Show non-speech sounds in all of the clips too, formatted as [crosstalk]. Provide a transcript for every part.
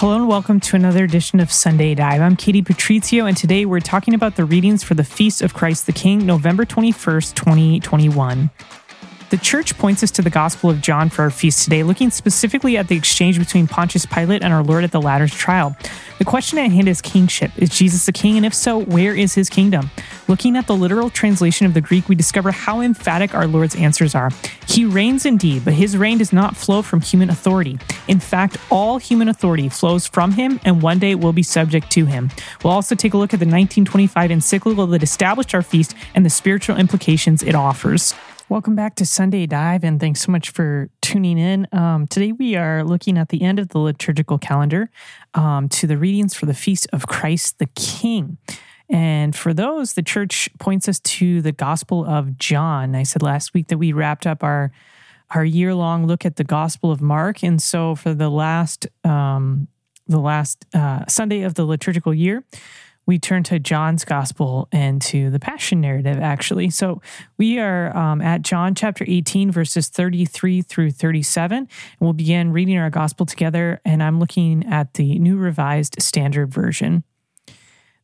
Hello and welcome to another edition of Sunday Dive. I'm Katie Patrizio, and today we're talking about the readings for the Feast of Christ the King, November 21st, 2021. The church points us to the Gospel of John for our feast today, looking specifically at the exchange between Pontius Pilate and our Lord at the latter's trial. The question at hand is kingship. Is Jesus a king? And if so, where is his kingdom? Looking at the literal translation of the Greek, we discover how emphatic our Lord's answers are. He reigns indeed, but his reign does not flow from human authority. In fact, all human authority flows from him and one day will be subject to him. We'll also take a look at the 1925 encyclical that established our feast and the spiritual implications it offers. Welcome back to Sunday Dive, and thanks so much for tuning in. Um, today, we are looking at the end of the liturgical calendar um, to the readings for the Feast of Christ the King. And for those, the church points us to the Gospel of John. I said last week that we wrapped up our our year long look at the Gospel of Mark, and so for the last um, the last uh, Sunday of the liturgical year, we turn to John's gospel and to the passion narrative, actually. So we are um, at John chapter 18, verses 33 through 37. And we'll begin reading our gospel together. And I'm looking at the New Revised Standard Version.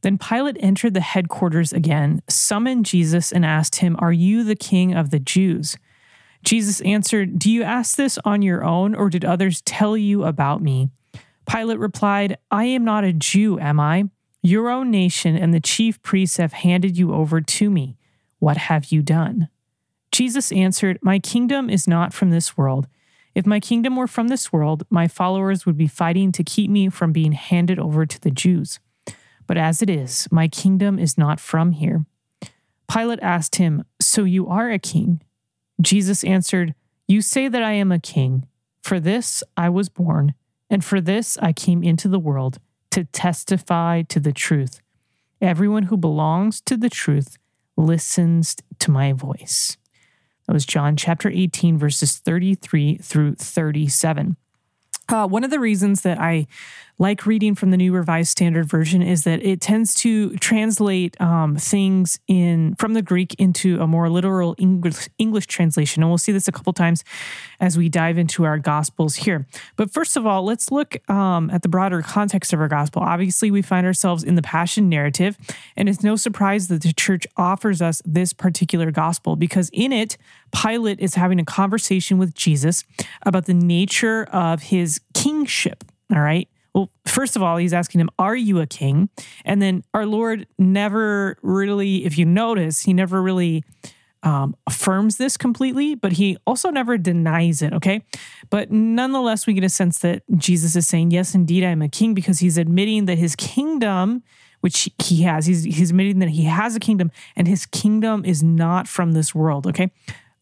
Then Pilate entered the headquarters again, summoned Jesus, and asked him, Are you the king of the Jews? Jesus answered, Do you ask this on your own, or did others tell you about me? Pilate replied, I am not a Jew, am I? Your own nation and the chief priests have handed you over to me. What have you done? Jesus answered, My kingdom is not from this world. If my kingdom were from this world, my followers would be fighting to keep me from being handed over to the Jews. But as it is, my kingdom is not from here. Pilate asked him, So you are a king? Jesus answered, You say that I am a king. For this I was born, and for this I came into the world to testify to the truth. Everyone who belongs to the truth listens to my voice. That was John chapter 18, verses 33 through 37. Uh, one of the reasons that I like reading from the New Revised Standard Version is that it tends to translate um, things in from the Greek into a more literal English, English translation, and we'll see this a couple times as we dive into our Gospels here. But first of all, let's look um, at the broader context of our Gospel. Obviously, we find ourselves in the Passion narrative, and it's no surprise that the Church offers us this particular Gospel because in it, Pilate is having a conversation with Jesus about the nature of his kingship. All right. Well, first of all, he's asking him, Are you a king? And then our Lord never really, if you notice, he never really um, affirms this completely, but he also never denies it. Okay. But nonetheless, we get a sense that Jesus is saying, Yes, indeed, I am a king because he's admitting that his kingdom, which he has, he's, he's admitting that he has a kingdom and his kingdom is not from this world. Okay.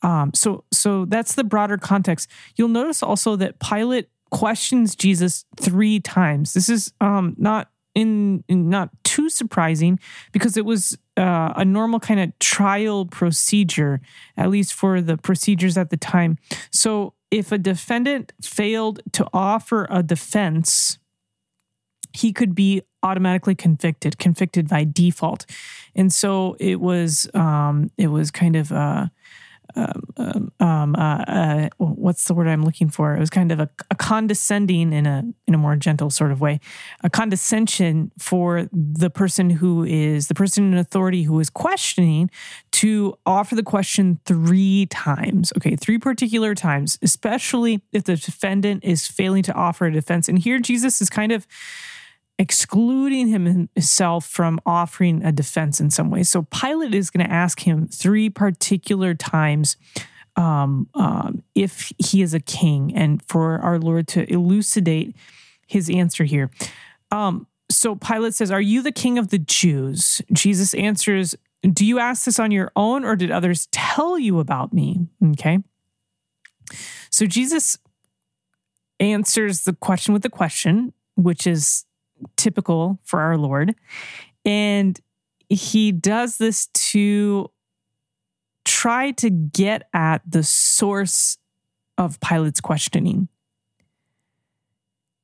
Um, so, so that's the broader context. You'll notice also that Pilate questions Jesus three times. This is um, not in, in, not too surprising because it was uh, a normal kind of trial procedure, at least for the procedures at the time. So if a defendant failed to offer a defense, he could be automatically convicted, convicted by default. And so it was um, it was kind of uh, um, um, uh, uh, what's the word I'm looking for? It was kind of a, a, condescending in a in a more gentle sort of way, a condescension for the person who is the person in authority who is questioning to offer the question three times. Okay, three particular times, especially if the defendant is failing to offer a defense. And here Jesus is kind of excluding himself from offering a defense in some way. So Pilate is going to ask him three particular times um, um, if he is a king, and for our Lord to elucidate his answer here. Um, so Pilate says, Are you the king of the Jews? Jesus answers, Do you ask this on your own, or did others tell you about me? Okay. So Jesus answers the question with the question, which is typical for our Lord. And he does this to try to get at the source of Pilate's questioning.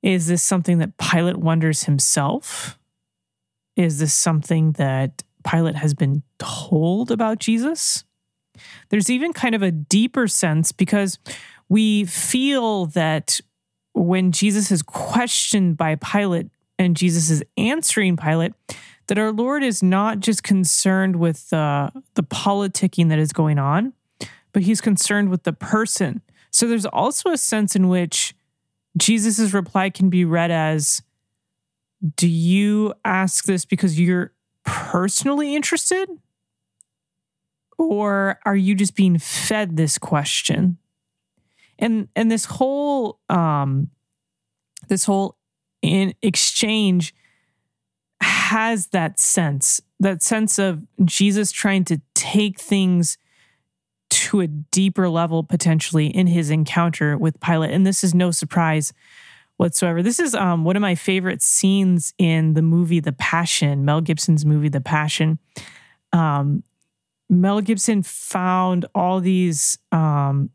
Is this something that Pilate wonders himself? Is this something that Pilate has been told about Jesus? There's even kind of a deeper sense because we feel that when Jesus is questioned by Pilate and Jesus is answering Pilate, that our Lord is not just concerned with uh, the politicking that is going on, but he's concerned with the person. So there's also a sense in which Jesus' reply can be read as Do you ask this because you're personally interested? Or are you just being fed this question? And and this whole um this whole in exchange has that sense, that sense of Jesus trying to take things to a deeper level potentially in his encounter with Pilate. And this is no surprise whatsoever. This is um, one of my favorite scenes in the movie The Passion, Mel Gibson's movie The Passion. Um, Mel Gibson found all these um,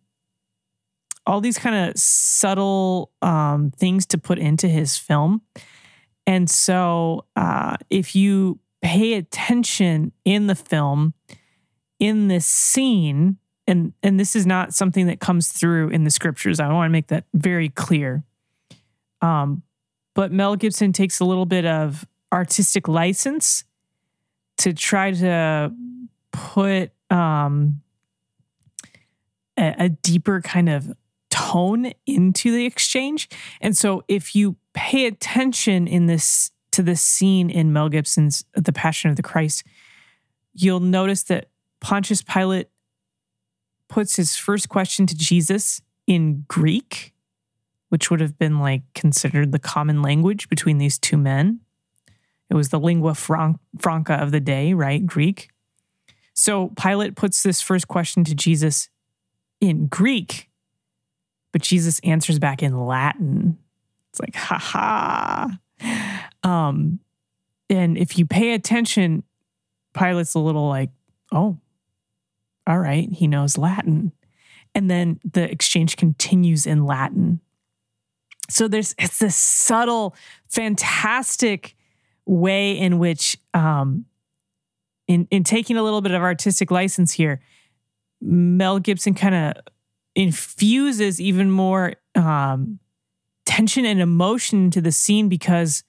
all these kind of subtle um, things to put into his film. And so, uh, if you pay attention in the film, in this scene, and and this is not something that comes through in the scriptures. I want to make that very clear. Um, but Mel Gibson takes a little bit of artistic license to try to put um, a, a deeper kind of tone into the exchange. And so if you pay attention in this to this scene in Mel Gibson's The Passion of the Christ, you'll notice that Pontius Pilate puts his first question to Jesus in Greek, which would have been like considered the common language between these two men. It was the lingua franca of the day, right? Greek. So Pilate puts this first question to Jesus in Greek, but Jesus answers back in Latin. It's like, ha ha. Um, and if you pay attention, Pilate's a little like, oh, all right, he knows Latin. And then the exchange continues in Latin. So there's it's this subtle, fantastic way in which um in in taking a little bit of artistic license here, Mel Gibson kind of infuses even more um tension and emotion to the scene because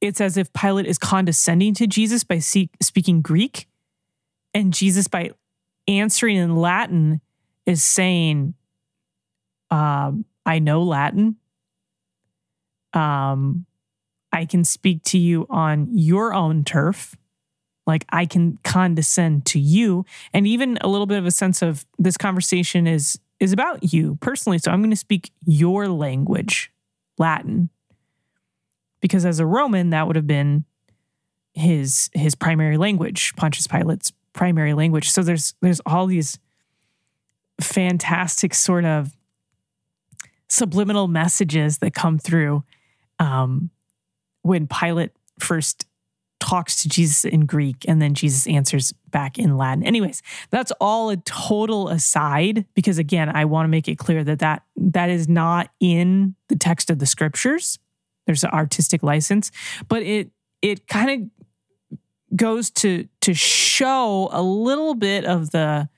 it's as if Pilate is condescending to Jesus by speaking Greek and Jesus by answering in Latin is saying, um, I know Latin. Um, I can speak to you on your own turf. Like I can condescend to you. And even a little bit of a sense of this conversation is is about you personally. So I'm going to speak your language, Latin. Because as a Roman, that would have been his his primary language, Pontius Pilate's primary language. So there's there's all these fantastic sort of subliminal messages that come through um, when Pilate first talks to Jesus in Greek and then Jesus answers back in Latin. Anyways, that's all a total aside because again, I want to make it clear that that that is not in the text of the scriptures. There's an artistic license, but it it kind of goes to to show a little bit of the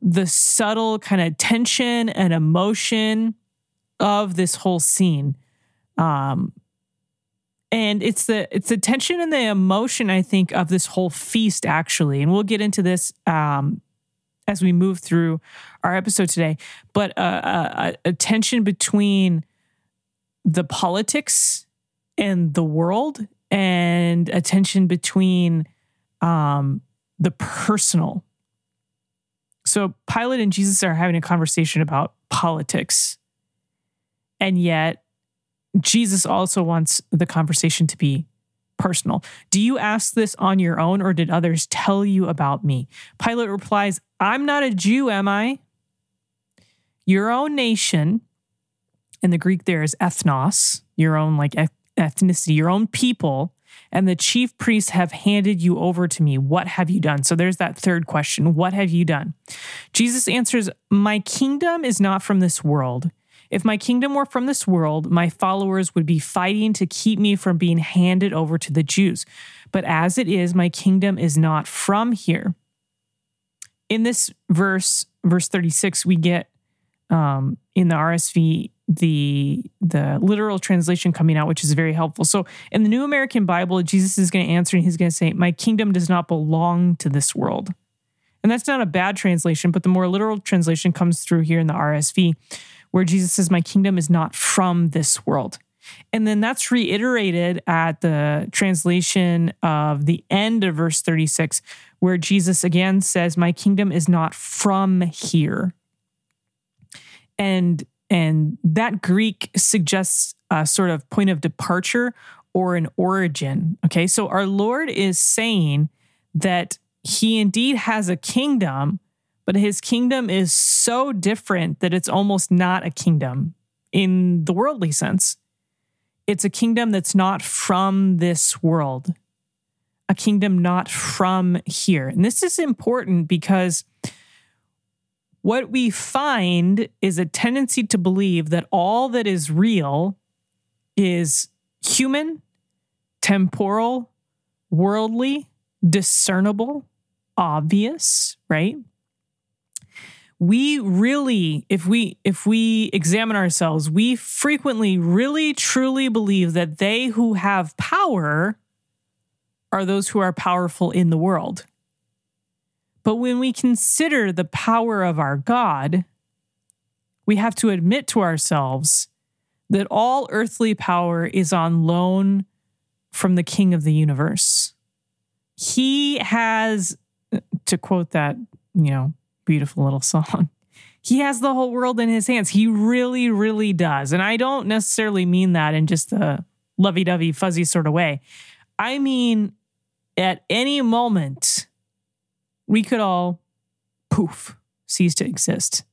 the subtle kind of tension and emotion of this whole scene um and it's the it's the tension and the emotion i think of this whole feast actually and we'll get into this um as we move through our episode today but a, a, a tension between the politics and the world and a tension between um, the personal. So Pilate and Jesus are having a conversation about politics. And yet, Jesus also wants the conversation to be personal. Do you ask this on your own, or did others tell you about me? Pilate replies, I'm not a Jew, am I? Your own nation, in the Greek there is ethnos, your own like ethnicity, your own people, and the chief priests have handed you over to me. What have you done? So there's that third question What have you done? Jesus answers, My kingdom is not from this world. If my kingdom were from this world, my followers would be fighting to keep me from being handed over to the Jews. But as it is, my kingdom is not from here. In this verse, verse 36, we get um, in the RSV the the literal translation coming out, which is very helpful. So in the New American Bible, Jesus is going to answer and he's going to say, "My kingdom does not belong to this world." And that's not a bad translation, but the more literal translation comes through here in the RSV, where Jesus says, My kingdom is not from this world. And then that's reiterated at the translation of the end of verse 36, where Jesus again says, My kingdom is not from here. And and that Greek suggests a sort of point of departure or an origin. Okay. So our Lord is saying that he indeed has a kingdom, but his kingdom is so different that it's almost not a kingdom in the worldly sense. It's a kingdom that's not from this world, a kingdom not from here. And this is important because what we find is a tendency to believe that all that is real is human, temporal, worldly, discernible, obvious, right? We really if we if we examine ourselves, we frequently really truly believe that they who have power are those who are powerful in the world. But when we consider the power of our God, we have to admit to ourselves that all earthly power is on loan from the King of the universe. He has, to quote that, you know, beautiful little song, [laughs] he has the whole world in his hands. He really, really does. And I don't necessarily mean that in just a lovey dovey, fuzzy sort of way. I mean, at any moment, we could all poof, cease to exist.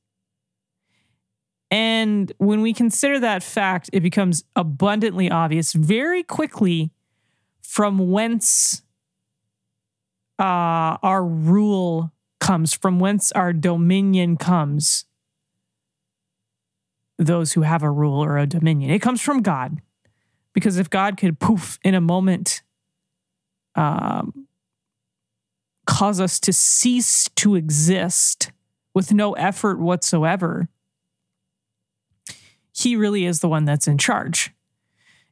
And when we consider that fact, it becomes abundantly obvious very quickly from whence uh, our rule comes, from whence our dominion comes. Those who have a rule or a dominion, it comes from God. Because if God could poof in a moment um, cause us to cease to exist with no effort whatsoever, he really is the one that's in charge.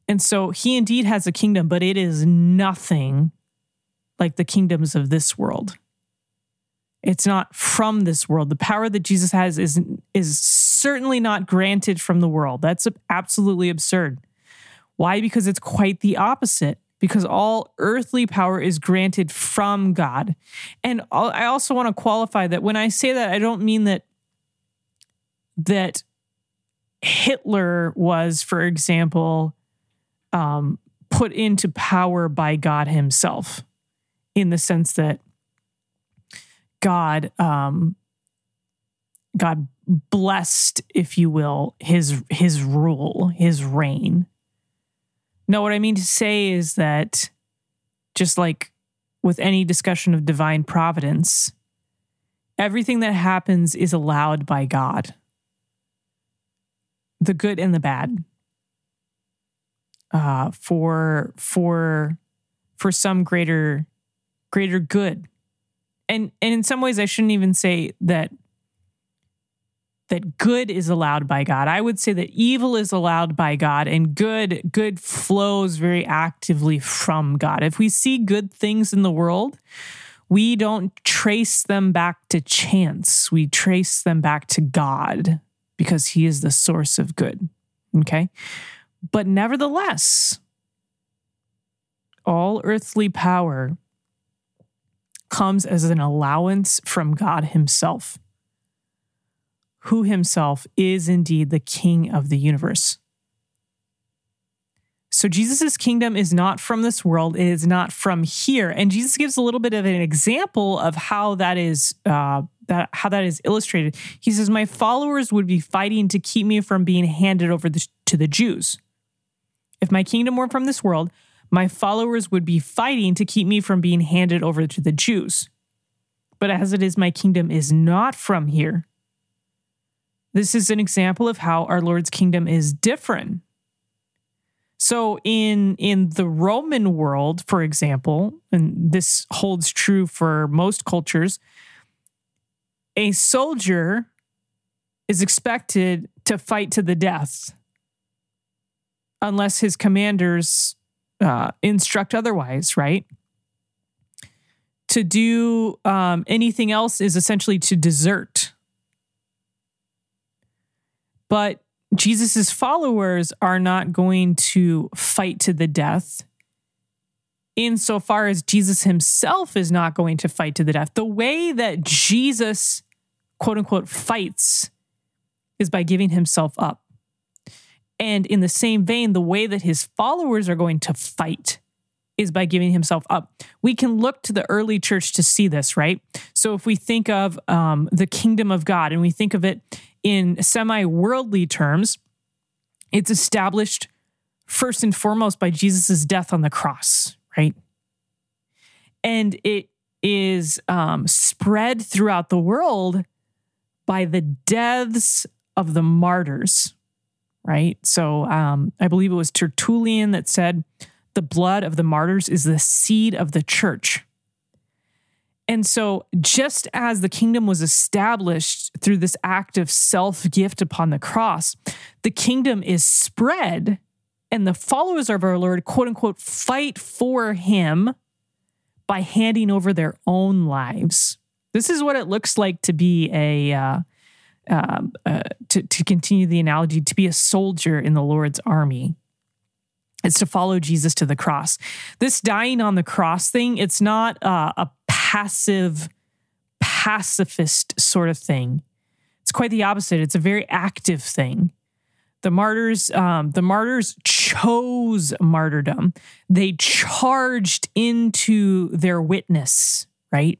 And so he indeed has a kingdom, but it is nothing like the kingdoms of this world. It's not from this world. The power that Jesus has is, is certainly not granted from the world. That's absolutely absurd. Why? Because it's quite the opposite because all earthly power is granted from God. And I also want to qualify that when I say that, I don't mean that that Hitler was, for example, um, put into power by God Himself, in the sense that God, um, God blessed, if you will, his his rule, his reign. No, what I mean to say is that just like with any discussion of divine providence, everything that happens is allowed by God. The good and the bad. Uh, for for for some greater greater good. And and in some ways I shouldn't even say that that good is allowed by God. I would say that evil is allowed by God and good good flows very actively from God. If we see good things in the world, we don't trace them back to chance. We trace them back to God because he is the source of good. Okay? But nevertheless, all earthly power comes as an allowance from God himself who himself is indeed the king of the universe. So Jesus' kingdom is not from this world, it is not from here. And Jesus gives a little bit of an example of how that is uh, that how that is illustrated. He says, My followers would be fighting to keep me from being handed over to the Jews. If my kingdom were from this world, my followers would be fighting to keep me from being handed over to the Jews. But as it is, my kingdom is not from here. This is an example of how our Lord's kingdom is different. So in in the Roman world, for example, and this holds true for most cultures, a soldier is expected to fight to the death unless his commanders uh, instruct otherwise, right? To do um, anything else is essentially to desert. But Jesus' followers are not going to fight to the death insofar as Jesus himself is not going to fight to the death. The way that Jesus, quote unquote, fights is by giving himself up. And in the same vein, the way that his followers are going to fight is by giving himself up. We can look to the early church to see this, right? So if we think of um, the kingdom of God and we think of it in semi worldly terms, it's established first and foremost by Jesus' death on the cross, right? And it is um, spread throughout the world by the deaths of the martyrs, right? So um, I believe it was Tertullian that said, the blood of the martyrs is the seed of the church. And so, just as the kingdom was established through this act of self gift upon the cross, the kingdom is spread, and the followers of our Lord, quote unquote, fight for him by handing over their own lives. This is what it looks like to be a, uh, uh, uh, to, to continue the analogy, to be a soldier in the Lord's army. It's to follow Jesus to the cross. This dying on the cross thing, it's not uh, a passive, pacifist sort of thing. It's quite the opposite. It's a very active thing. The martyrs, um, the martyrs chose martyrdom. They charged into their witness, right?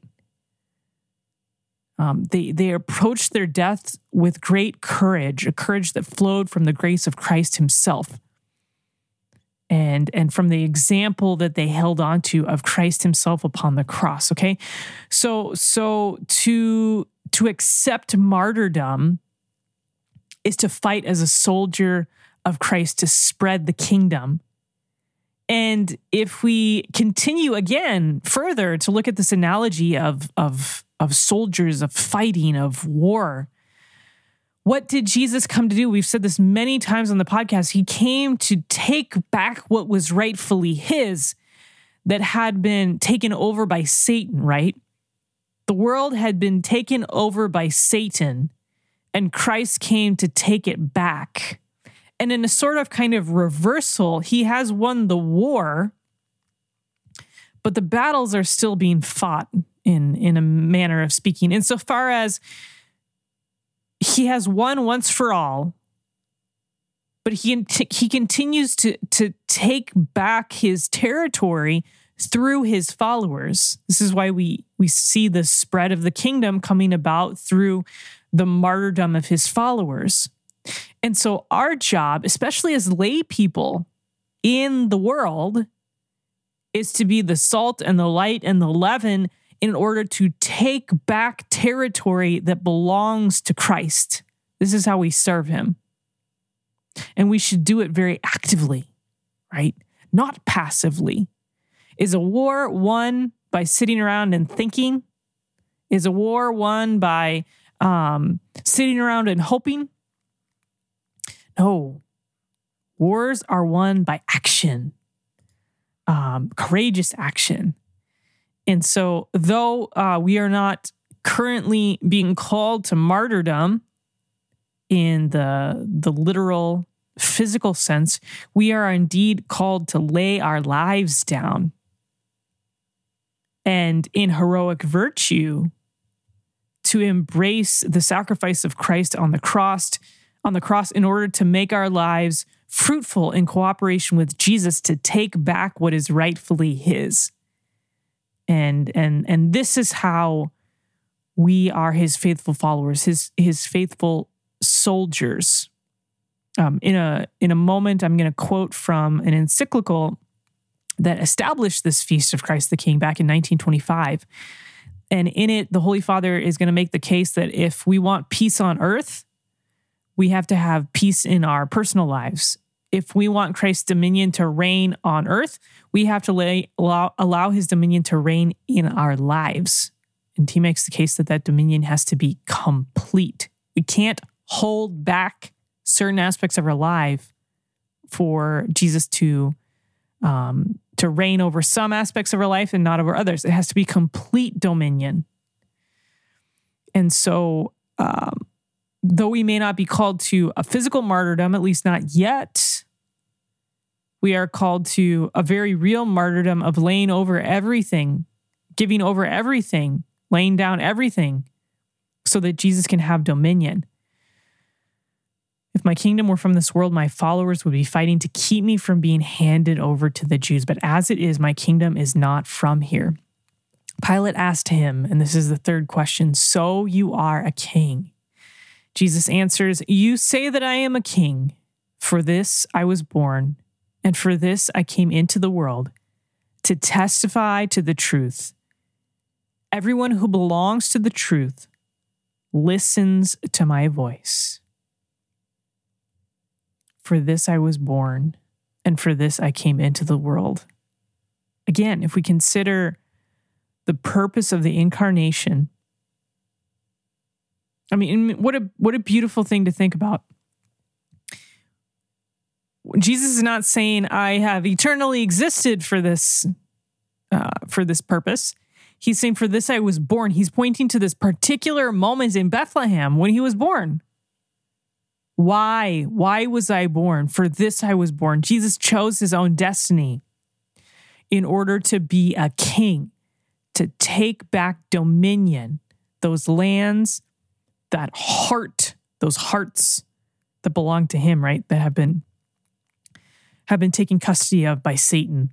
Um, they they approached their death with great courage, a courage that flowed from the grace of Christ Himself. And and from the example that they held on to of Christ himself upon the cross okay? So so to to accept martyrdom is to fight as a soldier of Christ to spread the kingdom. And if we continue again further to look at this analogy of of of soldiers of fighting of war what did Jesus come to do? We've said this many times on the podcast. He came to take back what was rightfully his that had been taken over by Satan, right? The world had been taken over by Satan, and Christ came to take it back. And in a sort of kind of reversal, he has won the war, but the battles are still being fought in, in a manner of speaking. Insofar as he has won once for all but he he continues to to take back his territory through his followers this is why we we see the spread of the kingdom coming about through the martyrdom of his followers and so our job especially as lay people in the world is to be the salt and the light and the leaven in order to take back territory that belongs to Christ. This is how we serve him. And we should do it very actively, right? Not passively. Is a war won by sitting around and thinking? Is a war won by um, sitting around and hoping? No. Wars are won by action, um, courageous action. And so, though uh, we are not currently being called to martyrdom in the, the literal physical sense, we are indeed called to lay our lives down. And in heroic virtue, to embrace the sacrifice of Christ on the cross, on the cross in order to make our lives fruitful in cooperation with Jesus to take back what is rightfully his and and and this is how we are his faithful followers his his faithful soldiers. Um, in a in a moment i'm going to quote from an encyclical that established this feast of christ the king back in 1925 and in it the holy father is going to make the case that if we want peace on earth we have to have peace in our personal lives if we want Christ's dominion to reign on earth, we have to lay, allow, allow his dominion to reign in our lives. And he makes the case that that dominion has to be complete. We can't hold back certain aspects of our life for Jesus to um, to reign over some aspects of our life and not over others. It has to be complete dominion. And so, um, though we may not be called to a physical martyrdom, at least not yet, we are called to a very real martyrdom of laying over everything, giving over everything, laying down everything so that Jesus can have dominion. If my kingdom were from this world, my followers would be fighting to keep me from being handed over to the Jews. But as it is, my kingdom is not from here. Pilate asked him, and this is the third question So you are a king? Jesus answers, You say that I am a king. For this I was born, and for this I came into the world, to testify to the truth. Everyone who belongs to the truth listens to my voice. For this I was born, and for this I came into the world. Again, if we consider the purpose of the incarnation, I mean, what a what a beautiful thing to think about. Jesus is not saying I have eternally existed for this uh, for this purpose. He's saying for this I was born. He's pointing to this particular moment in Bethlehem when he was born. Why? Why was I born? For this I was born. Jesus chose his own destiny in order to be a king, to take back dominion, those lands, that heart, those hearts that belong to him, right? That have been have been taken custody of by Satan.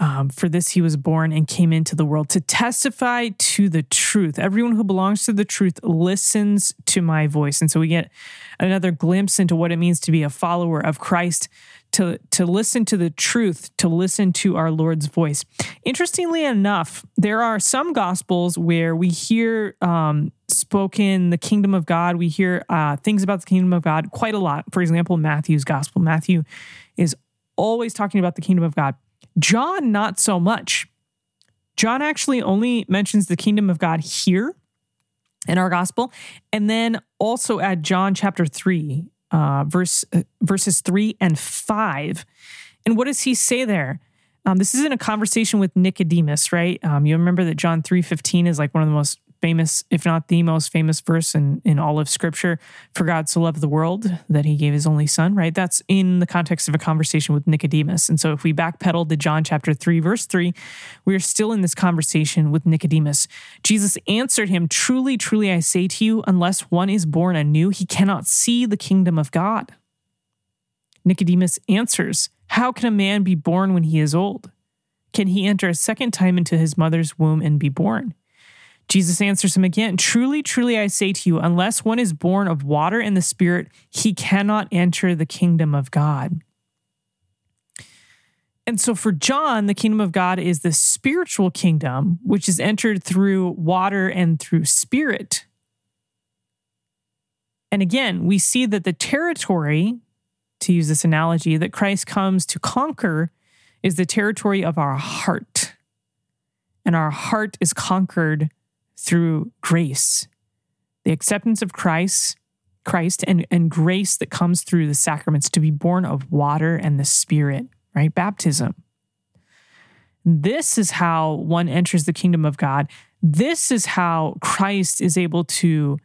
Um, for this he was born and came into the world to testify to the truth. Everyone who belongs to the truth listens to my voice. And so we get another glimpse into what it means to be a follower of Christ, to, to listen to the truth, to listen to our Lord's voice. Interestingly enough, there are some gospels where we hear um, spoken the kingdom of God. We hear uh, things about the kingdom of God quite a lot. For example, Matthew's gospel. Matthew is always talking about the kingdom of God. John, not so much. John actually only mentions the kingdom of God here in our gospel, and then also at John chapter 3, uh, verse uh, verses 3 and 5. And what does he say there? Um, this is in a conversation with Nicodemus, right? Um, you remember that John 3:15 is like one of the most famous, if not the most famous verse in, in all of scripture. For God so loved the world that he gave his only son, right? That's in the context of a conversation with Nicodemus. And so if we backpedal to John chapter 3, verse 3, we are still in this conversation with Nicodemus. Jesus answered him, Truly, truly, I say to you, unless one is born anew, he cannot see the kingdom of God. Nicodemus answers, How can a man be born when he is old? Can he enter a second time into his mother's womb and be born? Jesus answers him again Truly, truly, I say to you, unless one is born of water and the Spirit, he cannot enter the kingdom of God. And so for John, the kingdom of God is the spiritual kingdom, which is entered through water and through spirit. And again, we see that the territory, to use this analogy, that Christ comes to conquer is the territory of our heart. And our heart is conquered through grace, the acceptance of Christ, Christ and, and grace that comes through the sacraments to be born of water and the spirit, right? Baptism. This is how one enters the kingdom of God. This is how Christ is able to,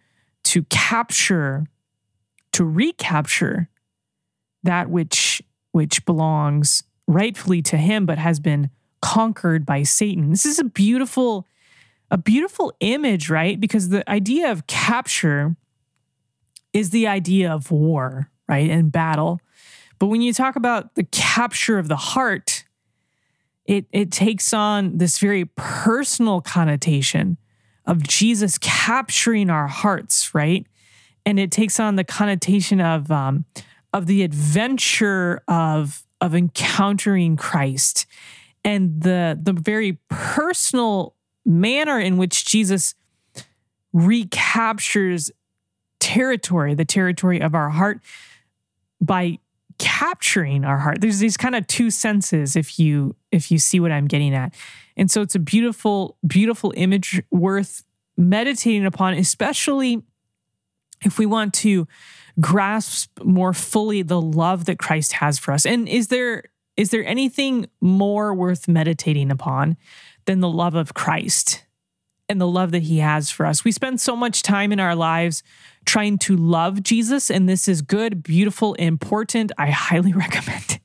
to capture, to recapture that which, which belongs rightfully to him, but has been conquered by Satan. This is a beautiful a beautiful image, right? Because the idea of capture is the idea of war, right? And battle. But when you talk about the capture of the heart, it, it takes on this very personal connotation of Jesus capturing our hearts, right? And it takes on the connotation of um, of the adventure of of encountering Christ and the the very personal manner in which Jesus recaptures territory, the territory of our heart, by capturing our heart. There's these kind of two senses if you if you see what I'm getting at. And so it's a beautiful beautiful image worth meditating upon especially if we want to grasp more fully the love that Christ has for us. And is there is there anything more worth meditating upon than the love of Christ and the love that he has for us? We spend so much time in our lives trying to love Jesus, and this is good, beautiful, important. I highly [laughs] recommend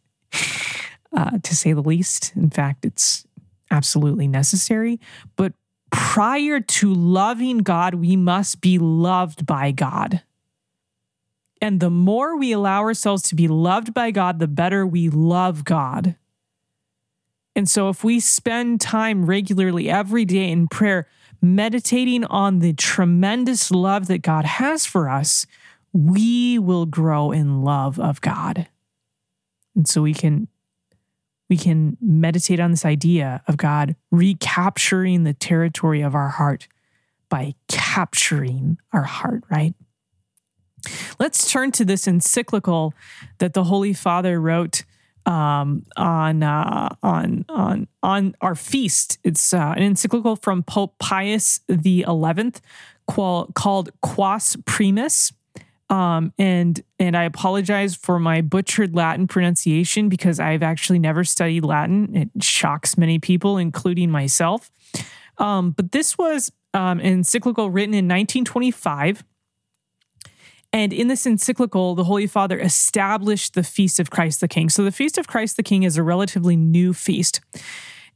uh, to say the least. In fact, it's absolutely necessary. But prior to loving God, we must be loved by God. And the more we allow ourselves to be loved by God, the better we love God. And so, if we spend time regularly every day in prayer, meditating on the tremendous love that God has for us, we will grow in love of God. And so we can we can meditate on this idea of God recapturing the territory of our heart by capturing our heart, right? Let's turn to this encyclical that the Holy Father wrote um, on uh, on on on our feast. It's uh, an encyclical from Pope Pius the Eleventh called Quas Primas. Um, and and I apologize for my butchered Latin pronunciation because I've actually never studied Latin. It shocks many people, including myself. Um, but this was um, an encyclical written in 1925 and in this encyclical, the Holy Father established the Feast of Christ the King. So the Feast of Christ the King is a relatively new feast.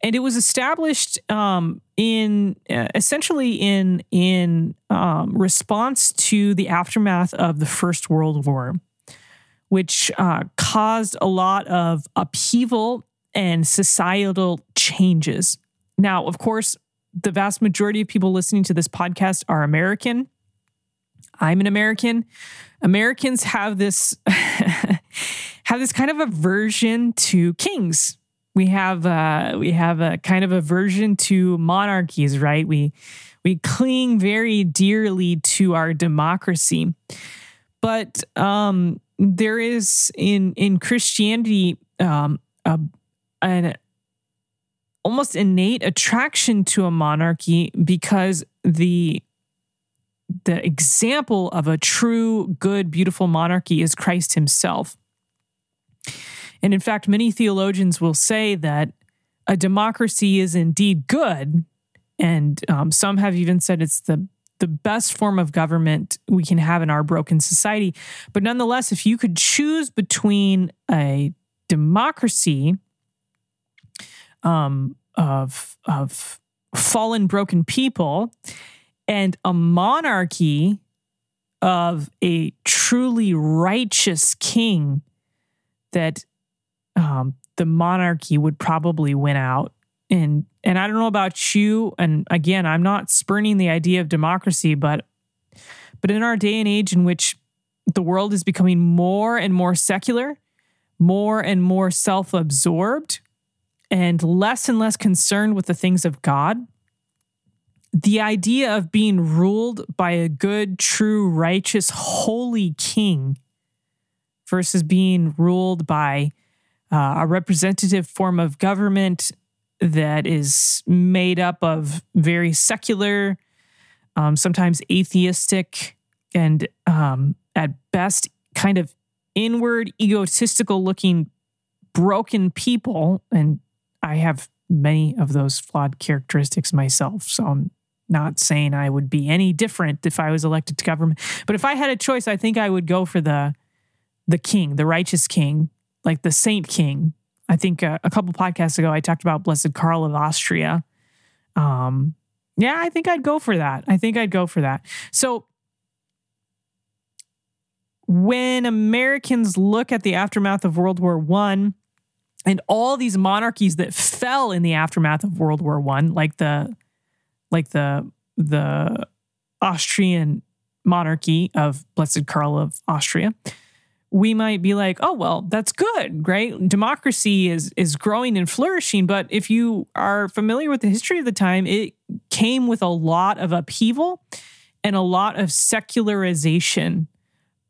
And it was established um, in uh, essentially in in um, response to the aftermath of the First World War, which uh, caused a lot of upheaval and societal changes. Now, of course, the vast majority of people listening to this podcast are American. I'm an American. Americans have this [laughs] have this kind of aversion to kings. We have uh, we have a kind of aversion to monarchies, right? We we cling very dearly to our democracy, but um, there is in in Christianity um, a, an almost innate attraction to a monarchy because the the example of a true, good, beautiful monarchy is Christ himself. And in fact, many theologians will say that a democracy is indeed good. And um, some have even said it's the, the best form of government we can have in our broken society. But nonetheless, if you could choose between a democracy um, of, of fallen, broken people and a monarchy of a truly righteous king that um, the monarchy would probably win out. And and I don't know about you and again I'm not spurning the idea of democracy but but in our day and age in which the world is becoming more and more secular more and more self-absorbed and less and less concerned with the things of God the idea of being ruled by a good, true, righteous, holy king versus being ruled by uh, a representative form of government that is made up of very secular, um, sometimes atheistic, and um, at best kind of inward, egotistical looking, broken people. And I have many of those flawed characteristics myself. So I'm not saying I would be any different if I was elected to government, but if I had a choice, I think I would go for the the king, the righteous king, like the saint king. I think uh, a couple podcasts ago I talked about Blessed Karl of Austria. Um, yeah, I think I'd go for that. I think I'd go for that. So when Americans look at the aftermath of World War One and all these monarchies that fell in the aftermath of World War One, like the like the the Austrian monarchy of Blessed Karl of Austria, we might be like, oh well, that's good, right? Democracy is is growing and flourishing, but if you are familiar with the history of the time, it came with a lot of upheaval and a lot of secularization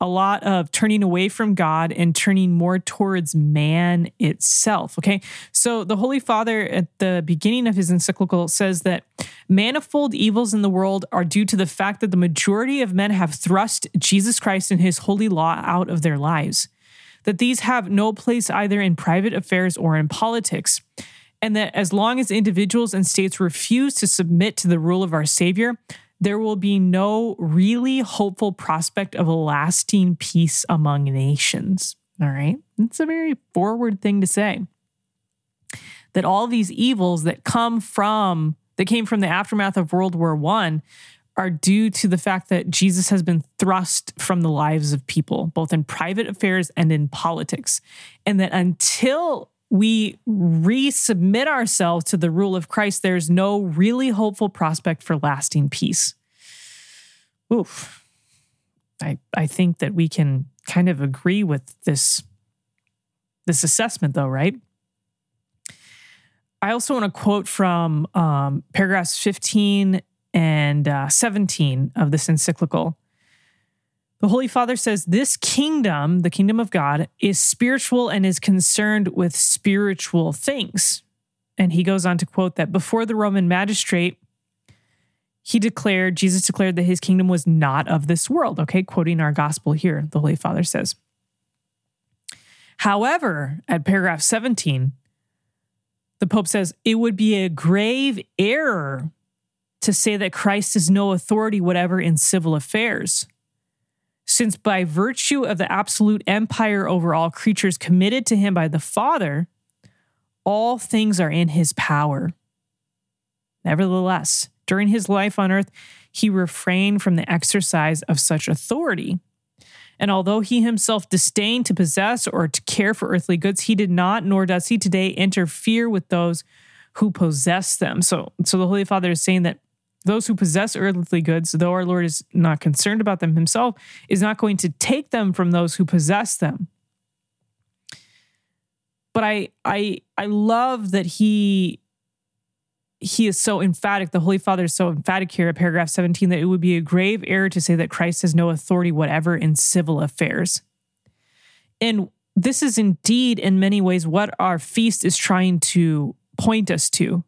a lot of turning away from God and turning more towards man itself. Okay. So the Holy Father at the beginning of his encyclical says that manifold evils in the world are due to the fact that the majority of men have thrust Jesus Christ and his holy law out of their lives, that these have no place either in private affairs or in politics. And that as long as individuals and states refuse to submit to the rule of our Savior, there will be no really hopeful prospect of a lasting peace among nations. All right. It's a very forward thing to say. That all these evils that come from, that came from the aftermath of World War One, are due to the fact that Jesus has been thrust from the lives of people, both in private affairs and in politics. And that until we resubmit ourselves to the rule of Christ, there's no really hopeful prospect for lasting peace. Oof. I, I think that we can kind of agree with this, this assessment, though, right? I also want to quote from um, paragraphs 15 and uh, 17 of this encyclical. The Holy Father says this kingdom, the kingdom of God, is spiritual and is concerned with spiritual things. And he goes on to quote that before the Roman magistrate, he declared, Jesus declared that his kingdom was not of this world. Okay, quoting our gospel here, the Holy Father says. However, at paragraph 17, the Pope says it would be a grave error to say that Christ is no authority whatever in civil affairs since by virtue of the absolute empire over all creatures committed to him by the Father, all things are in his power. Nevertheless, during his life on earth, he refrained from the exercise of such authority. And although he himself disdained to possess or to care for earthly goods, he did not, nor does he today, interfere with those who possess them. So, so the Holy Father is saying that those who possess earthly goods, though our Lord is not concerned about them himself, is not going to take them from those who possess them. But I I I love that he he is so emphatic, the Holy Father is so emphatic here at paragraph 17 that it would be a grave error to say that Christ has no authority whatever in civil affairs. And this is indeed, in many ways, what our feast is trying to point us to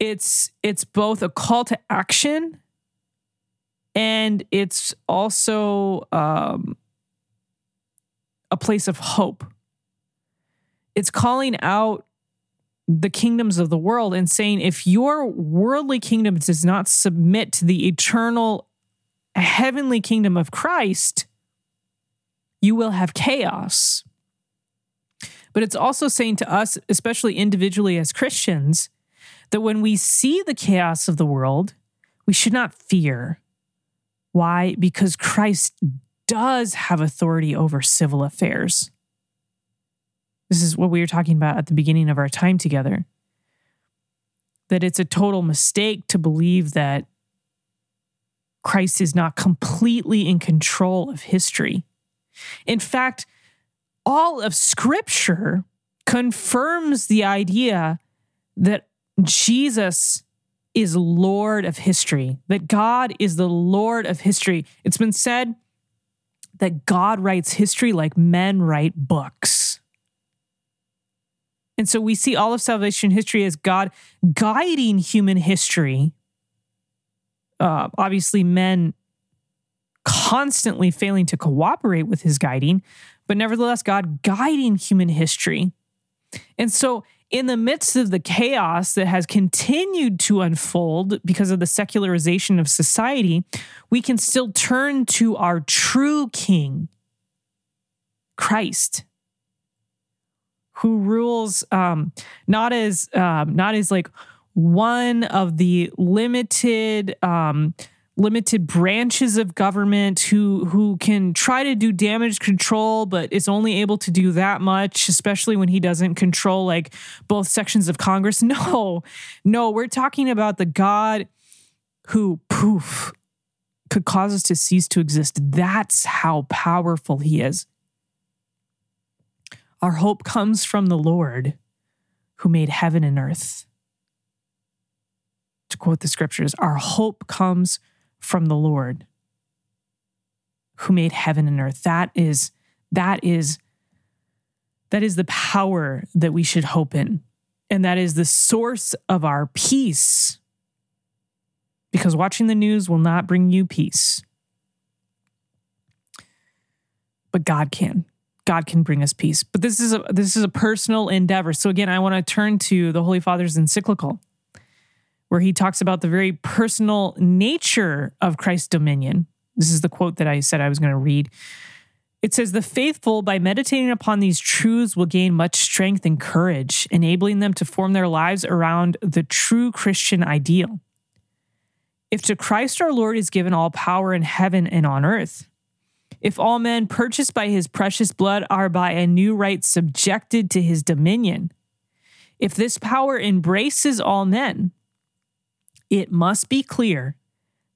it's it's both a call to action and it's also um, a place of hope. It's calling out the kingdoms of the world and saying, if your worldly kingdom does not submit to the eternal heavenly kingdom of Christ, you will have chaos. But it's also saying to us, especially individually as Christians, that when we see the chaos of the world, we should not fear. Why? Because Christ does have authority over civil affairs. This is what we were talking about at the beginning of our time together. That it's a total mistake to believe that Christ is not completely in control of history. In fact, all of Scripture confirms the idea that Jesus is Lord of history, that God is the Lord of history. It's been said that God writes history like men write books. And so we see all of salvation history as God guiding human history. Uh, obviously, men constantly failing to cooperate with his guiding, but nevertheless, God guiding human history. And so in the midst of the chaos that has continued to unfold because of the secularization of society, we can still turn to our true King, Christ, who rules um, not as um, not as like one of the limited um, limited branches of government who who can try to do damage control but is only able to do that much especially when he doesn't control like both sections of congress. [laughs] No no we're talking about the god who poof could cause us to cease to exist. That's how powerful he is. Our hope comes from the lord who made heaven and earth. To quote the scriptures our hope comes from the Lord, who made heaven and earth. That is, that is, that is the power that we should hope in. And that is the source of our peace. Because watching the news will not bring you peace. But God can. God can bring us peace. But this is a this is a personal endeavor. So again, I want to turn to the Holy Father's encyclical where he talks about the very personal nature of Christ's dominion. This is the quote that I said I was going to read. It says, The faithful, by meditating upon these truths, will gain much strength and courage, enabling them to form their lives around the true Christian ideal. If to Christ our Lord is given all power in heaven and on earth, if all men purchased by his precious blood are by a new right subjected to his dominion, if this power embraces all men, it must be clear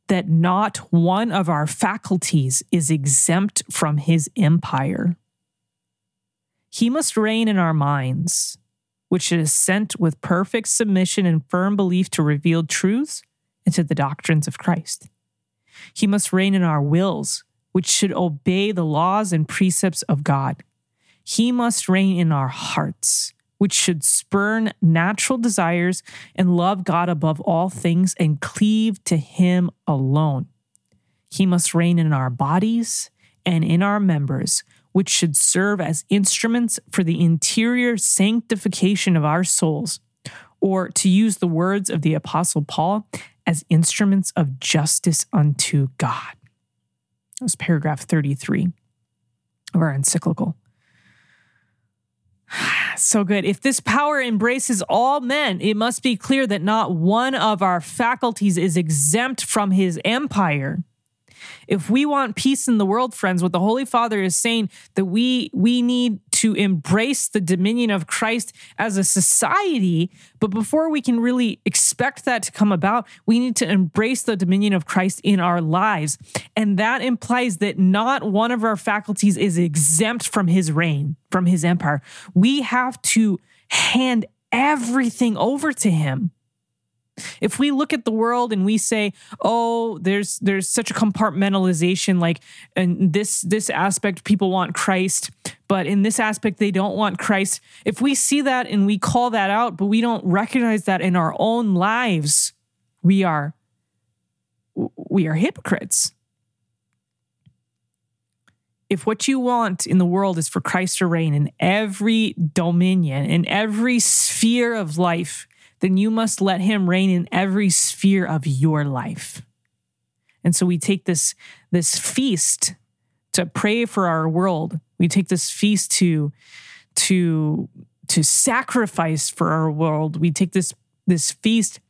that not one of our faculties is exempt from his empire. He must reign in our minds, which should assent with perfect submission and firm belief to revealed truths and to the doctrines of Christ. He must reign in our wills, which should obey the laws and precepts of God. He must reign in our hearts, which should spurn natural desires and love God above all things and cleave to Him alone. He must reign in our bodies and in our members, which should serve as instruments for the interior sanctification of our souls, or to use the words of the Apostle Paul, as instruments of justice unto God. That was paragraph 33 of our encyclical. So good. If this power embraces all men, it must be clear that not one of our faculties is exempt from his empire. If we want peace in the world, friends, what the Holy Father is saying that we we need to embrace the dominion of Christ as a society, but before we can really expect that to come about, we need to embrace the dominion of Christ in our lives. And that implies that not one of our faculties is exempt from his reign, from his empire. We have to hand everything over to him. If we look at the world and we say, "Oh, there's there's such a compartmentalization like in this this aspect people want Christ, but in this aspect they don't want Christ." If we see that and we call that out, but we don't recognize that in our own lives, we are we are hypocrites. If what you want in the world is for Christ to reign in every dominion, in every sphere of life, then you must let him reign in every sphere of your life. And so we take this, this feast to pray for our world. We take this feast to, to, to sacrifice for our world. We take this, this feast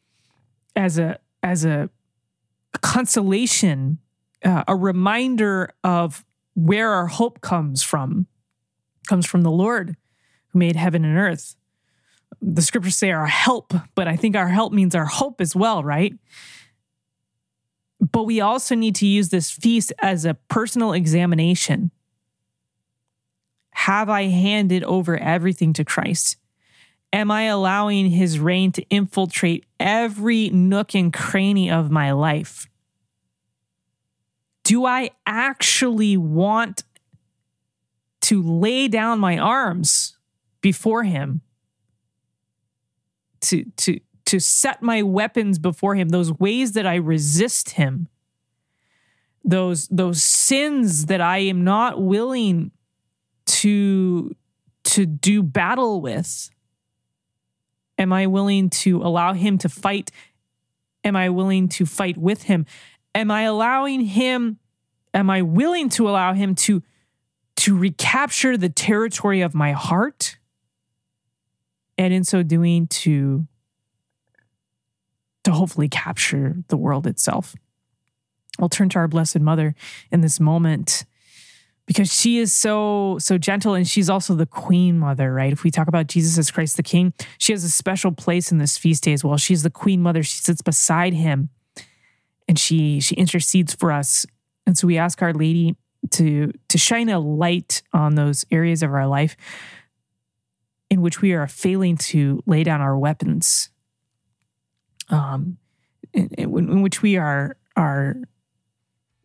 as a, as a consolation, uh, a reminder of where our hope comes from, comes from the Lord who made heaven and earth the scriptures say our help, but I think our help means our hope as well, right? But we also need to use this feast as a personal examination. Have I handed over everything to Christ? Am I allowing his reign to infiltrate every nook and cranny of my life? Do I actually want to lay down my arms before him? To to to set my weapons before him those ways that i resist him those those sins that i am not willing to to do battle with am i willing to allow him to fight? Am i willing to fight with him? Am i allowing him am i willing to allow him to to recapture the territory of my heart and in so doing to to hopefully capture the world itself. I'll turn to our Blessed Mother in this moment because she is so so gentle and she's also the queen mother right? If we talk about jesus as christ the king she has a special place in this feast day as well. She's the queen mother. She sits beside him and she she intercedes for us. And so we ask our lady to to shine a light on those areas of our life in which we are failing to lay down our weapons, um, in, in, in which we are are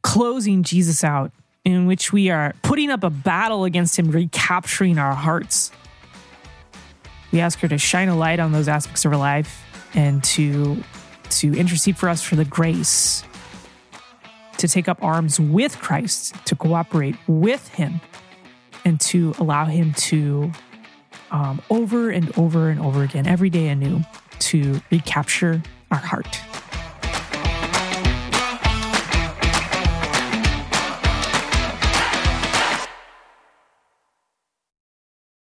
closing Jesus out in which we are putting up a battle against Him, recapturing our hearts. We ask her to shine a light on those aspects of her life and to, to intercede for us for the grace to take up arms with Christ, to cooperate with Him, and to allow Him to, um, over and over and over again, every day anew, to recapture our heart.